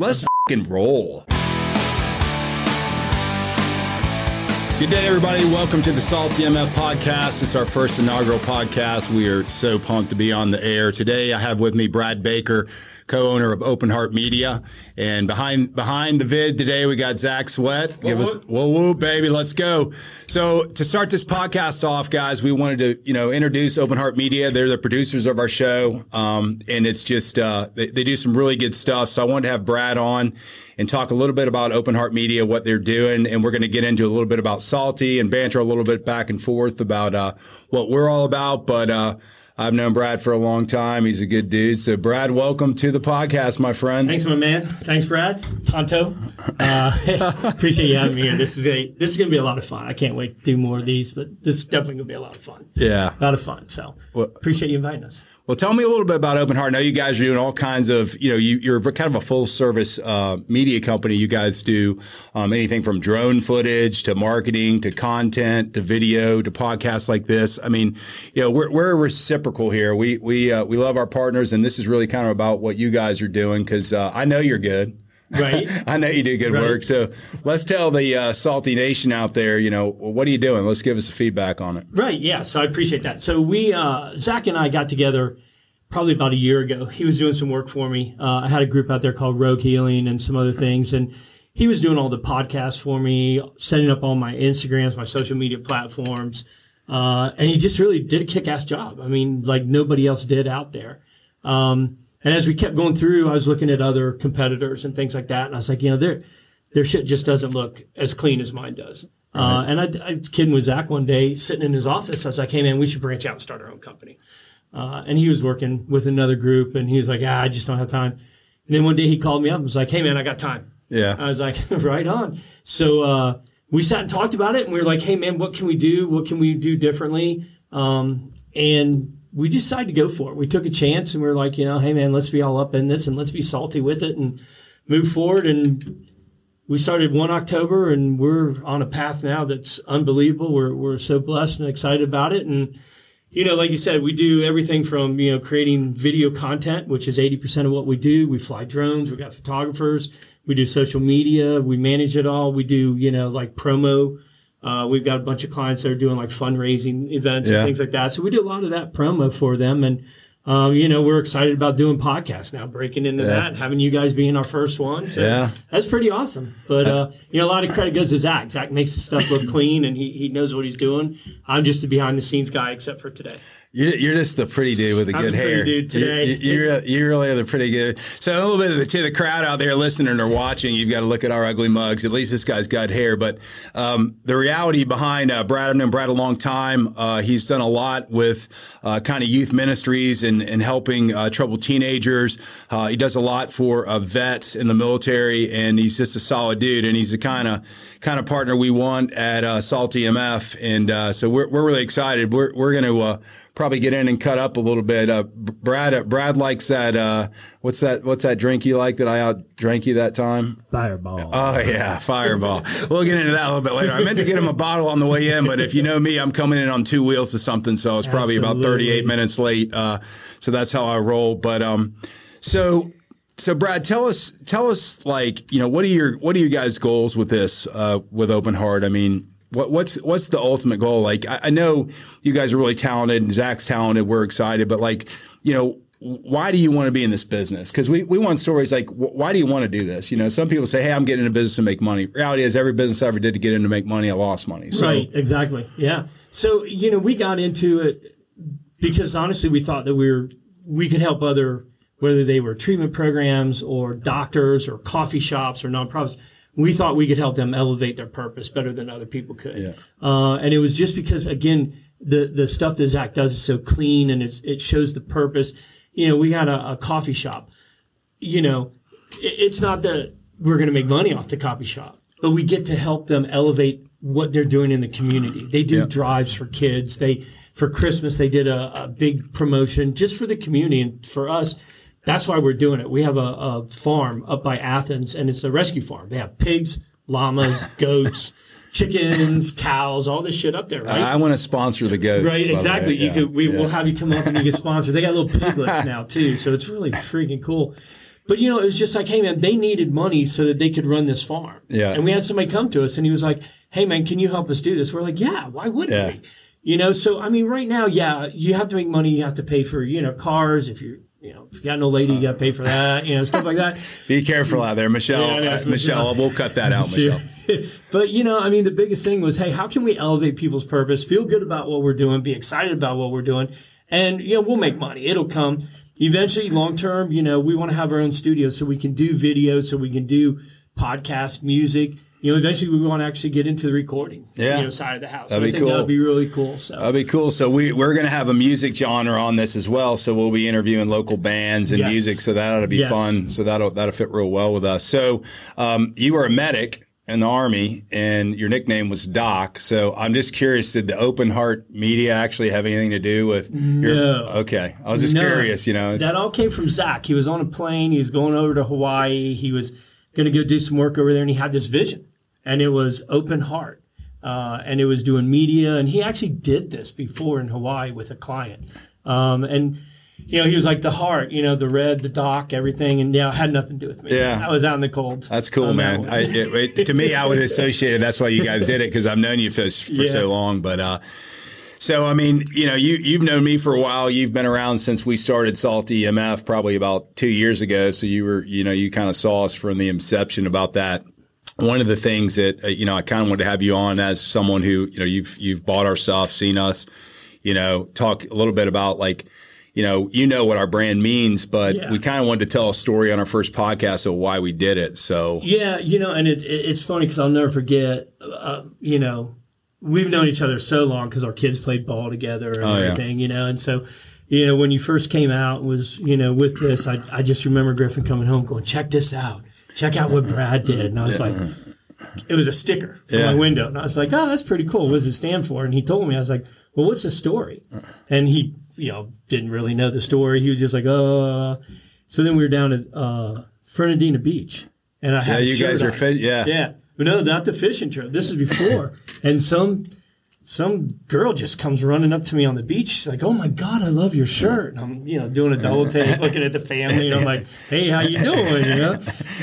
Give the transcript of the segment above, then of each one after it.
Let's fucking roll. Good day, everybody. Welcome to the Salty MF podcast. It's our first inaugural podcast. We are so pumped to be on the air today. I have with me Brad Baker, co-owner of Open Heart Media, and behind behind the vid today we got Zach Sweat. Give us whoa whoa baby, let's go. So to start this podcast off, guys, we wanted to you know introduce Open Heart Media. They're the producers of our show, um, and it's just uh, they, they do some really good stuff. So I wanted to have Brad on and talk a little bit about Open Heart Media, what they're doing, and we're going to get into a little bit about Salty and banter a little bit back and forth about uh, what we're all about. But uh, I've known Brad for a long time. He's a good dude. So, Brad, welcome to the podcast, my friend. Thanks, my man. Thanks, Brad. Tonto. Uh, appreciate you having me here. This is a this is going to be a lot of fun. I can't wait to do more of these, but this is definitely going to be a lot of fun. Yeah, a lot of fun. So, well, appreciate you inviting us. Well, tell me a little bit about Open Heart. I know you guys are doing all kinds of, you know, you, are kind of a full service uh, media company. You guys do um, anything from drone footage to marketing to content to video to podcasts like this. I mean, you know, we're, we're reciprocal here. We we uh, we love our partners, and this is really kind of about what you guys are doing because uh, I know you're good. Right. I know you do good right. work. So let's tell the uh, Salty Nation out there, you know, what are you doing? Let's give us a feedback on it. Right. Yeah. So I appreciate that. So we, uh, Zach and I got together probably about a year ago. He was doing some work for me. Uh, I had a group out there called Rogue Healing and some other things. And he was doing all the podcasts for me, setting up all my Instagrams, my social media platforms. Uh, and he just really did a kick ass job. I mean, like nobody else did out there. Um, and as we kept going through, I was looking at other competitors and things like that, and I was like, you know, their their shit just doesn't look as clean as mine does. Uh, right. Uh, and I, I was kidding with Zach one day, sitting in his office. I was like, hey man, we should branch out and start our own company. Uh, and he was working with another group, and he was like, ah, I just don't have time. And then one day he called me up and was like, hey man, I got time. Yeah. I was like, right on. So uh, we sat and talked about it, and we were like, hey man, what can we do? What can we do differently? Um, and we decided to go for it. We took a chance and we are like, you know, hey man, let's be all up in this and let's be salty with it and move forward. And we started one October and we're on a path now that's unbelievable. We're, we're so blessed and excited about it. And, you know, like you said, we do everything from, you know, creating video content, which is 80% of what we do. We fly drones. We got photographers. We do social media. We manage it all. We do, you know, like promo uh, we've got a bunch of clients that are doing like fundraising events yeah. and things like that. So we do a lot of that promo for them. And, um, you know, we're excited about doing podcasts now, breaking into yeah. that, having you guys being our first one. So yeah. that's pretty awesome. But, uh, you know, a lot of credit goes to Zach. Zach makes the stuff look clean and he, he knows what he's doing. I'm just a behind the scenes guy, except for today. You're, you're just the pretty dude with the I'm good the hair. dude today. You, are you really are the pretty good. So a little bit of the, to the crowd out there listening or watching, you've got to look at our ugly mugs. At least this guy's got hair. But um, the reality behind uh, Brad, I've known Brad a long time. Uh, he's done a lot with uh, kind of youth ministries and, and helping uh, troubled teenagers. Uh, he does a lot for uh, vets in the military, and he's just a solid dude. And he's the kind of kind of partner we want at Salty MF. And so we're, we're really excited. We're, we're going to probably get in and cut up a little bit. Uh, Brad, uh, Brad likes that. Uh, what's that? What's that drink you like that I out drank you that time? Fireball. Oh yeah, Fireball. we'll get into that a little bit later. I meant to get him a bottle on the way in, but if you know me, I'm coming in on two wheels or something, so I was probably Absolutely. about 38 minutes late. Uh, so that's how I roll. But um, so so Brad, tell us tell us like you know what are your what are your guys' goals with this uh, with Open Heart? I mean what, what's what's the ultimate goal? Like, I, I, know you guys are really talented, and Zach's talented. We're excited, but like, you know, why do you want to be in this business? Because we we want stories like, why do you want to do this? You know, some people say, hey, I'm getting into business to make money. Reality is, every business I ever did to get in to make money, I lost money. So. Right. Exactly. Yeah. So you know, we got into it because honestly, we thought that we were we could help other whether they were treatment programs or doctors or coffee shops or nonprofits we thought we could help them elevate their purpose better than other people could. Yeah. Uh, and it was just because, again, the, the stuff that Zach does is so clean and it shows the purpose. You know, we had a, a coffee shop. You know, it, it's not that we're going to make money off the coffee shop, but we get to help them elevate what they're doing in the community. They do drives for kids. They, for Christmas, they did a, a big promotion just for the community and for us that's why we're doing it. We have a, a farm up by Athens, and it's a rescue farm. They have pigs, llamas, goats. chickens, cows, all this shit up there, right? I want to sponsor the goats. Right, exactly. You could we yeah. will have you come up and you can sponsor. They got little piglets now too, so it's really freaking cool. But you know, it was just like, hey man, they needed money so that they could run this farm. Yeah. And we had somebody come to us and he was like, hey man, can you help us do this? We're like, yeah, why wouldn't Yeah. we? You know, so I mean, right now, yeah, you have to make money. You have to pay for you know cars. If you're you know if you got no lady, you got to pay for that. You know, stuff like that. Be careful out there, Michelle. Yeah, Uh, Michelle, we'll cut that out, Michelle. but you know, I mean, the biggest thing was, hey, how can we elevate people's purpose, feel good about what we're doing, be excited about what we're doing, and you know, we'll make money. It'll come eventually. Long term, you know, we want to have our own studio so we can do videos, so we can do podcast, music. You know, eventually we want to actually get into the recording, Yeah. you know, side of the house. That'd so be I think cool. that'd be really cool. So That'd be cool. So we we're gonna have a music genre on this as well. So we'll be interviewing local bands and Yes. music. So that ought to be Yes. fun. So that'll that'll fit real well with us. So um, you were a medic in the army, and your nickname was Doc. So I'm just curious, did the Open Heart Media actually have anything to do with your? No. Okay, I was just No. curious. You know, That all came from Zach. He was on a plane. He was going over to Hawaii. He was going to go do some work over there, and he had this vision, and it was open heart, uh, and it was doing media. And he actually did this before in Hawaii with a client, um, and you know he was like the heart, you know, the red, the doc, everything, and yeah, it had nothing to do with me. Yeah. I was out in the cold. That's cool, that man. I, it, it, to me, I would associate it. That's why you guys did it because I've known you for, for Yeah. so long. But uh, so I mean, you know, you you've known me for a while. You've been around since we started Salty MF, probably about two years ago. So you were, you know, you kind of saw us from the inception about that. One of the things that uh, you know, I kind of wanted to have you on as someone who you know you've you've bought our stuff, seen us, you know, talk a little bit about like you know, you know what our brand means, but Yeah. we kind of wanted to tell a story on our first podcast of why we did it. So Yeah, you know, and it's it's funny because I'll never forget. Uh, you know, we've known each other so long because our kids played ball together and Oh, yeah. everything. You know, and so you know when you first came out was you know with this, I I just remember Griffin coming home going, check this out, check out what Brad did, and I was like. It was a sticker from Yeah. my window, and I was like, "Oh, that's pretty cool. What does it stand for?" And he told me, I was like, "Well, what's the story?" And he, you know, didn't really know the story. He was just like, "Oh." So then we were down at uh, Fernandina Beach, and I yeah, had a you guys are on. Yeah. Yeah, but no, not the fishing trip. This is before, and some some girl just comes running up to me on the beach. She's like, "Oh my god, I love your shirt." And I'm you know doing a double take, looking at the family, and I'm like, "Hey, how you doing?" You know,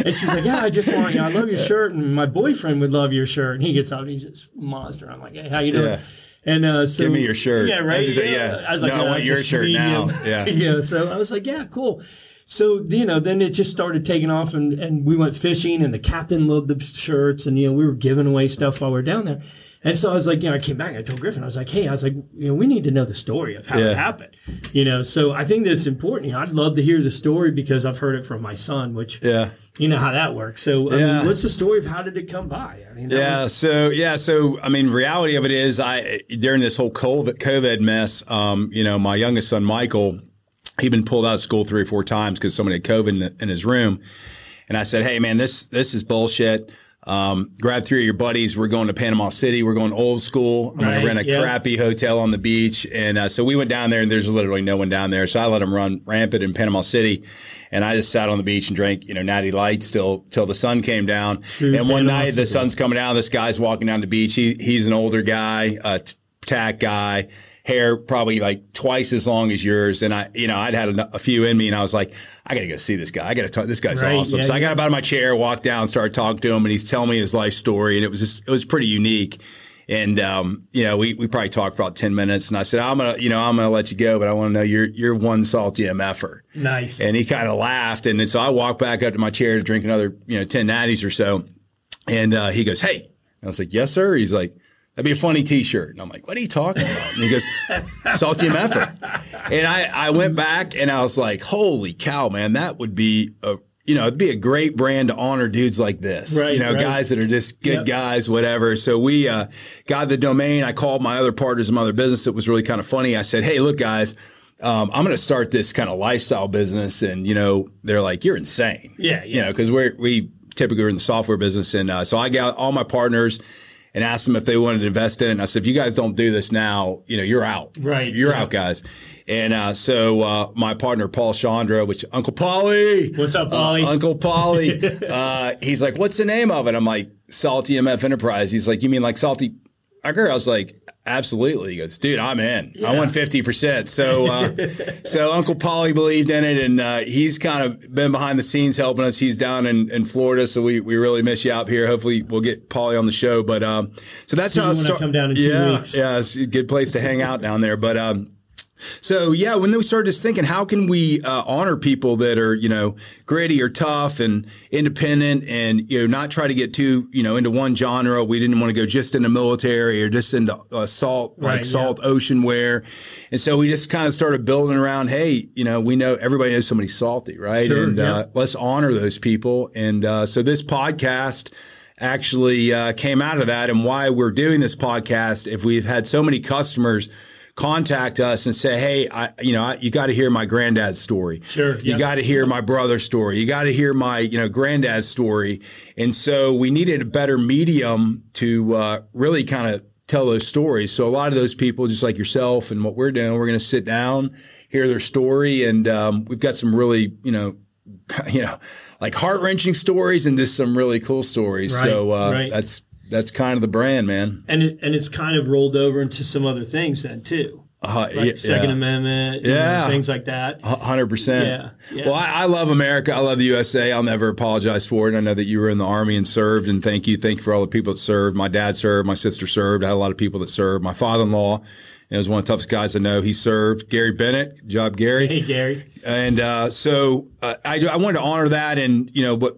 and she's like, "Yeah, I just want you. know, I love your shirt, and my boyfriend would love your shirt." And he gets up, and he's this monster. I'm like, "Hey, how you doing?" Yeah. And uh, so Give me your shirt. Yeah, right. I was yeah. I was like, No, I want your shirt now." medium." Yeah. yeah. So I was like, "Yeah, cool." So you know, then it just started taking off, and, and we went fishing, and the captain loved the shirts, and you know, we were giving away stuff while we are down there. And so I was like, you know, I came back, and I told Griffin, I was like, hey, I was like, you know, we need to know the story of how Yeah. it happened, you know. So I think that's important. You know, I'd love to hear the story because I've heard it from my son, which Yeah. you know how that works. So I Yeah. mean, what's the story of how did it come by? I mean, that Yeah. was- So yeah. So I mean, reality of it is, I during this whole COVID COVID mess, um, you know, my youngest son Michael, he'd been pulled out of school three or four times because somebody had COVID in, the, in his room, and I said, hey man, this this is bullshit. Um, grab three of your buddies. We're going to Panama City. We're going old school. I'm going to rent a yeah. crappy hotel on the beach. And uh, so we went down there, and there's literally no one down there. So I let him run rampant in Panama City, and I just sat on the beach and drank, you know, natty lights till till the sun came down. True and one Panama night the sun's coming down. This guy's walking down the beach. He he's an older guy, a tack guy. Hair probably like twice as long as yours, and I, you know, I'd had a, a few in me, and I was like, I got to go see this guy. I got to talk. This guy's Right, awesome. yeah, so I got up out of my chair, walked down, started talking to him, and he's telling me his life story, and it was just it was pretty unique. And um, you know, we we probably talked for about ten minutes, and I said, I'm gonna, you know, I'm gonna let you go, but I want to know you're you're one salty MFer. nice. And he kind of laughed, and then so I walked back up to my chair to drink another, you know, ten natties or so, and uh, he goes, "Hey," and I was like, "Yes, sir." He's like. That'd be a funny T-shirt, and I'm like, "What are you talking about?" And he goes, "Salty MFer," and I, I went back and I was like, "Holy cow, man! That would be a, you know, it'd be a great brand to honor dudes like this, Right, you know, right. guys that are just good Yep. guys, whatever." So we uh, got the domain. I called my other partners in my other business. It was really kind of funny. I said, "Hey, look, guys." Um, I'm going to start this kind of lifestyle business, and you know, they're like, "You're insane." Yeah, You yeah. know, because we're we typically are in the software business, and uh, so I got all my partners and asked them if they wanted to invest in it. And I said, if you guys don't do this now, you know, you're out. Right, You're yeah. out, guys. And uh, so uh, my partner Paul Chandra, which Uncle Paulie, What's up, uh, Uncle Paulie, uh, he's like, "What's the name of it?" I'm like, "Salty MF Enterprise." He's like, "You mean like Salty?" Parker? I was like, Absolutely. He goes, dude, I'm in. Yeah. I want 50%. So, uh, so Uncle Paulie believed in it and, uh, he's kind of been behind the scenes helping us. He's down in, in Florida. So we, we really miss you out here. Hopefully we'll get Paulie on the show. But, um, so that's See how I start. come down in yeah, two weeks. Yeah. It's a good place to hang out down there. But, um, so yeah, when we started just thinking, how can we uh, honor people that are you know gritty or tough and independent, and you know not try to get too you know into one genre. We didn't want to go just into military or just into uh, salt like right, salt yeah. ocean wear, and so we just kind of started building around. Hey, you know we know everybody knows somebody salty, right? Sure, and yeah. uh, let's honor those people. And uh, so this podcast actually uh, came out of that, and why we're doing this podcast. If we've had so many customers contact us and say, "Hey, I, you know, I, you got to hear my granddad's story. Sure, you got to hear my brother's story. You got to hear my, you know, granddad's story." And so we needed a better medium to uh, really kind of tell those stories. So a lot of those people, just like yourself and what we're doing, we're going to sit down, hear their story, and um, we've got some really, you know, you know, like heart wrenching stories and just some really cool stories. Right, so uh, right. that's that's kind of the brand, man. And it, and it's kind of rolled over into some other things then too. Uh, like yeah, Second yeah. Amendment, Yeah. know, things like that. Hundred percent. Yeah, yeah. Well, I, I love America. I love the USA. I'll never apologize for it. I know that you were in the army and served, and thank you. Thank you for all the people that served. My dad served. My sister served. I had a lot of people that served. My father-in-law, and was one of the toughest guys I know. He served. Gary Bennett. Good job, Gary. Hey, Gary. And uh, so uh, I, I wanted to honor that, and you know, but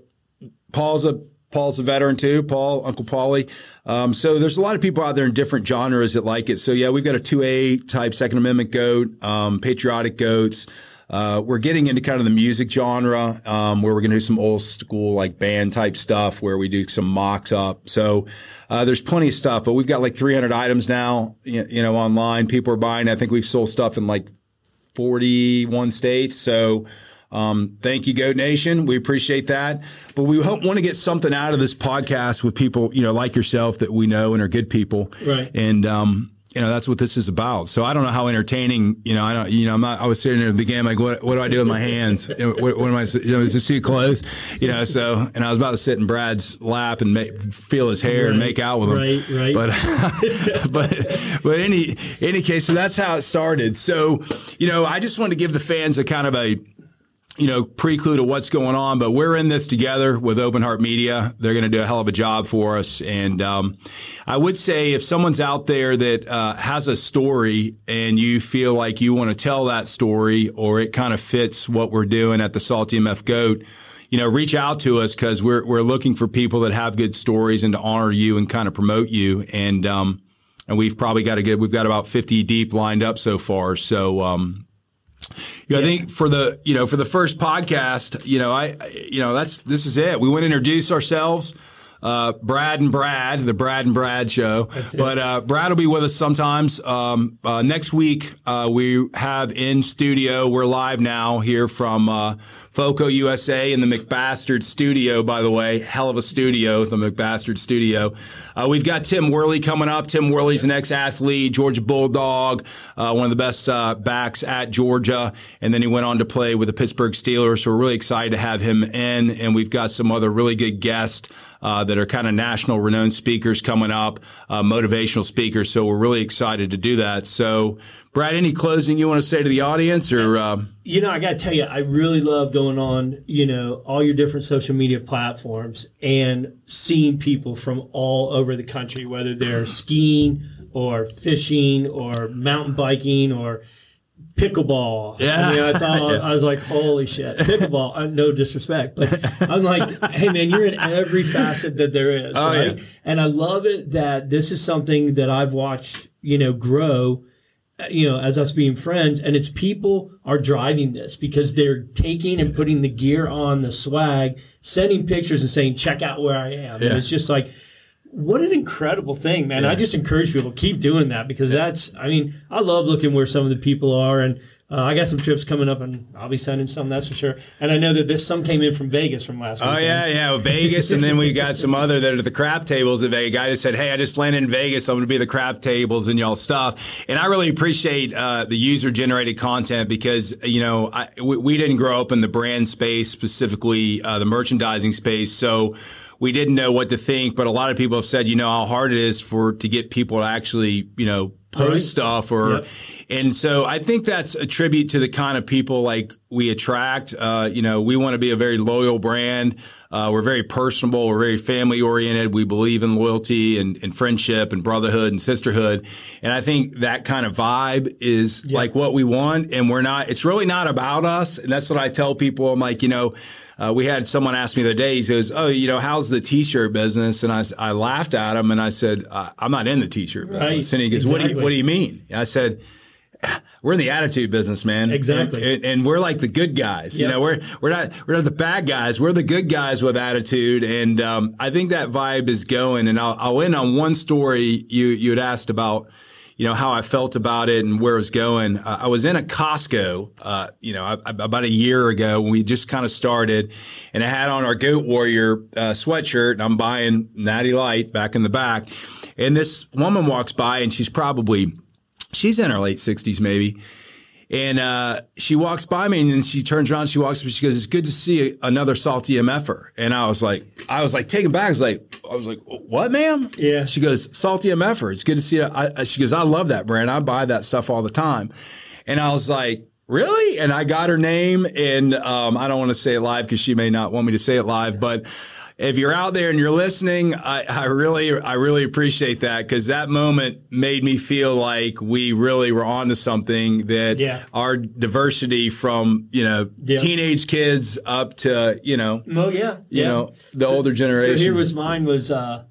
Paul's a Paul's a veteran too. Paul, Uncle Paulie. Um, so there's a lot of people out there in different genres that like it. So yeah, we've got a two A type Second Amendment goat, um, patriotic goats. Uh, we're getting into kind of the music genre, um, where we're going to do some old school like band type stuff where we do some mocks up. So, uh, there's plenty of stuff, but we've got like 300 items now, you you know, online. People are buying. I think we've sold stuff in like 41 states. So, um, thank you, Goat Nation. We appreciate that. But we hope want to get something out of this podcast with people, you know, like yourself that we know and are good people. Right. And, um, you know, that's what this is about. So I don't know how entertaining, you know, I don't, you know, I'm not, I was sitting there at the beginning, like, what, what do I do with my hands? what, what am I, you know, is it too close? You know, so, and I was about to sit in Brad's lap and make, feel his hair Right, and make out with him. right, right. But, but, but any, any case, so that's how it started. So, you know, I just wanted to give the fans a kind of a, you know, preclude of what's going on, but we're in this together with Open Heart Media. They're going to do a hell of a job for us. And um, I would say if someone's out there that uh, has a story and you feel like you want to tell that story or it kind of fits what we're doing at the Salty MF Goat, you know, reach out to us because we're, we're looking for people that have good stories and to honor you and kind of promote you. And, um, and we've probably got a good, we've got about 50 deep lined up so far. So, um, you know, I think for the you know for the first podcast, you know, I you know that's this is it. We want to introduce ourselves. Uh, Brad and Brad, the Brad and Brad show. But uh, Brad will be with us sometimes. Um, uh, next week, uh, we have in studio. We're live now here from uh, Foco USA in the McBastard studio. By the way, hell of a studio, the McBastard studio. Uh, we've got Tim Worley coming up. Tim Worley's an ex-athlete, Georgia Bulldog, uh, one of the best uh, backs at Georgia, and then he went on to play with the Pittsburgh Steelers. So we're really excited to have him in, and we've got some other really good guests. Uh, that are kind of national renowned speakers coming up, uh, motivational speakers. So we're really excited to do that. So, Brad, any closing you want to say to the audience, or uh, You know, I got to tell you, I really love going on, you know, all your different social media platforms and seeing people from all over the country, whether they're skiing or fishing or mountain biking or pickleball. Yeah. I, mean, I, saw, Yeah. I was like, holy shit, pickleball. Uh, no disrespect, but I'm like, hey man, you're in every facet that there is, Oh, right? yeah. And I love it that this is something that I've watched, you know, grow you know, as us being friends, and it's people are driving this because they're taking and putting the gear on the swag, sending pictures and saying, check out where I am. Yeah. And it's just like, what an incredible thing, man. I just encourage people keep doing that because that's, I mean, I love looking where some of the people are and uh, I got some trips coming up, and I'll be sending some. That's for sure. And I know that there's some came in from Vegas from last week. Oh yeah, yeah, Vegas, and then we got some other that are the crap tables. Of a guy that said, "Hey, I just landed in Vegas. I'm going to be the crap tables and y'all stuff." And I really appreciate uh, the user generated content because you know I, we, we, didn't grow up in the brand space, specifically uh, the merchandising space, so we didn't know what to think. But a lot of people have said, you know, how hard it is for to get people to actually, you know, post right. stuff or yep. and so I think that's a tribute to the kind of people like we attract. Uh, you know, we want to be a very loyal brand. Uh, we're very personable. We're very family oriented. We believe in loyalty and, and, friendship and brotherhood and sisterhood. And I think that kind of vibe is yep. like what we want. And we're not, it's really not about us. And that's what I tell people. I'm like, you know, uh, we had someone ask me the other day, he says, Oh, you know, how's the t shirt business? And I, I laughed at him and I said, I'm not in the t shirt right. business. And he goes, exactly. what, do you, what do you mean? And I said, we're in the attitude business, man. Exactly. And, and we're like the good guys. Yep. You know, we're we're not we're not the bad guys. We're the good guys with attitude. And um, I think that vibe is going. And I'll, I'll end on one story you you had asked about you know, how I felt about it and where it was going. Uh, I was in a Costco, uh, you know, I, about a year ago when we just kind of started and I had on our Goat Warrior uh, sweatshirt and I'm buying Natty Light back in the back. And this woman walks by and she's probably, she's in her late 60s maybe. And uh, she walks by me, and then she turns around. She walks, she goes, "It's good to see another salty MFer." And I was like, I was like taken back. I was like, I was like, "What, ma'am?" Yeah. She goes, "Salty MFer. It's good to see." I, she goes, "I love that brand. I buy that stuff all the time." And I was like, "Really?" And I got her name, and um, I don't want to say it live because she may not want me to say it live, but if you're out there and you're listening, I, I really, I really appreciate that because that moment made me feel like we really were onto something that yeah. our diversity from, you know, yeah. teenage kids up to, you know, oh yeah, you yeah. know, the so, older generation. So here was mine was, uh,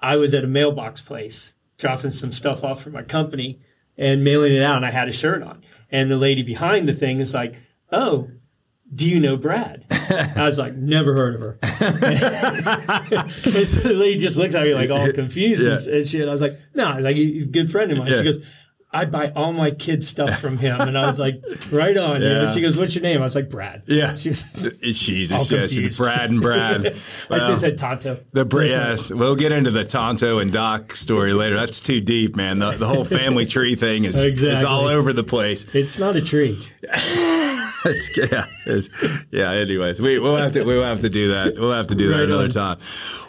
I was at a mailbox place dropping some stuff off for my company and mailing it out and I had a shirt on. And the lady behind the thing is like, oh, do you know Brad? I was like, never heard of her. and so the lady just looks at me like all confused yeah. and, and shit. I was like, no, like he's a good friend of mine. Yeah. She goes, I buy all my kids' stuff from him. And I was like, right on. Yeah. She goes, what's your name? I was like, Brad. Yeah. She was Jesus, yes. Brad and Brad. well, I just said Tonto. The, yeah, we'll get into the Tonto and Doc story later. That's too deep, man. The, the whole family tree thing is, exactly. is all over the place. It's not a tree. it's, yeah, it's, yeah. Anyways, we, we'll have to we'll have to do that. We'll have to do that right another on. time.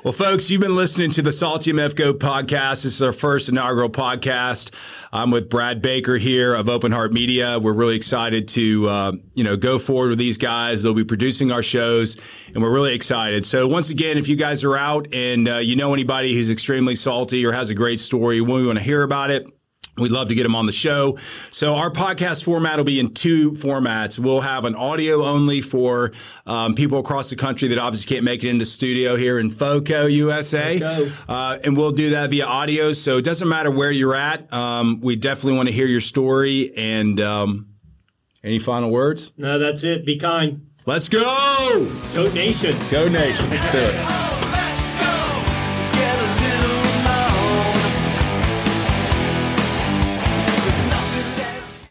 Well, folks, you've been listening to the Salty MF Goat podcast. This is our first inaugural podcast. I'm with Brad Baker here of Open Heart Media. We're really excited to uh, you know go forward with these guys. They'll be producing our shows, and we're really excited. So once again, if you guys are out and uh, you know anybody who's extremely salty or has a great story, we want to hear about it We'd love to get them on the show. So our podcast format will be in two formats. We'll have an audio only for um, people across the country that obviously can't make it into studio here in FOCO, USA. Uh, and we'll do that via audio. So it doesn't matter where you're at. Um, we definitely want to hear your story. And um, any final words? No, that's it. Be kind. Let's go. Go Nation. Go Nation. Let's do it.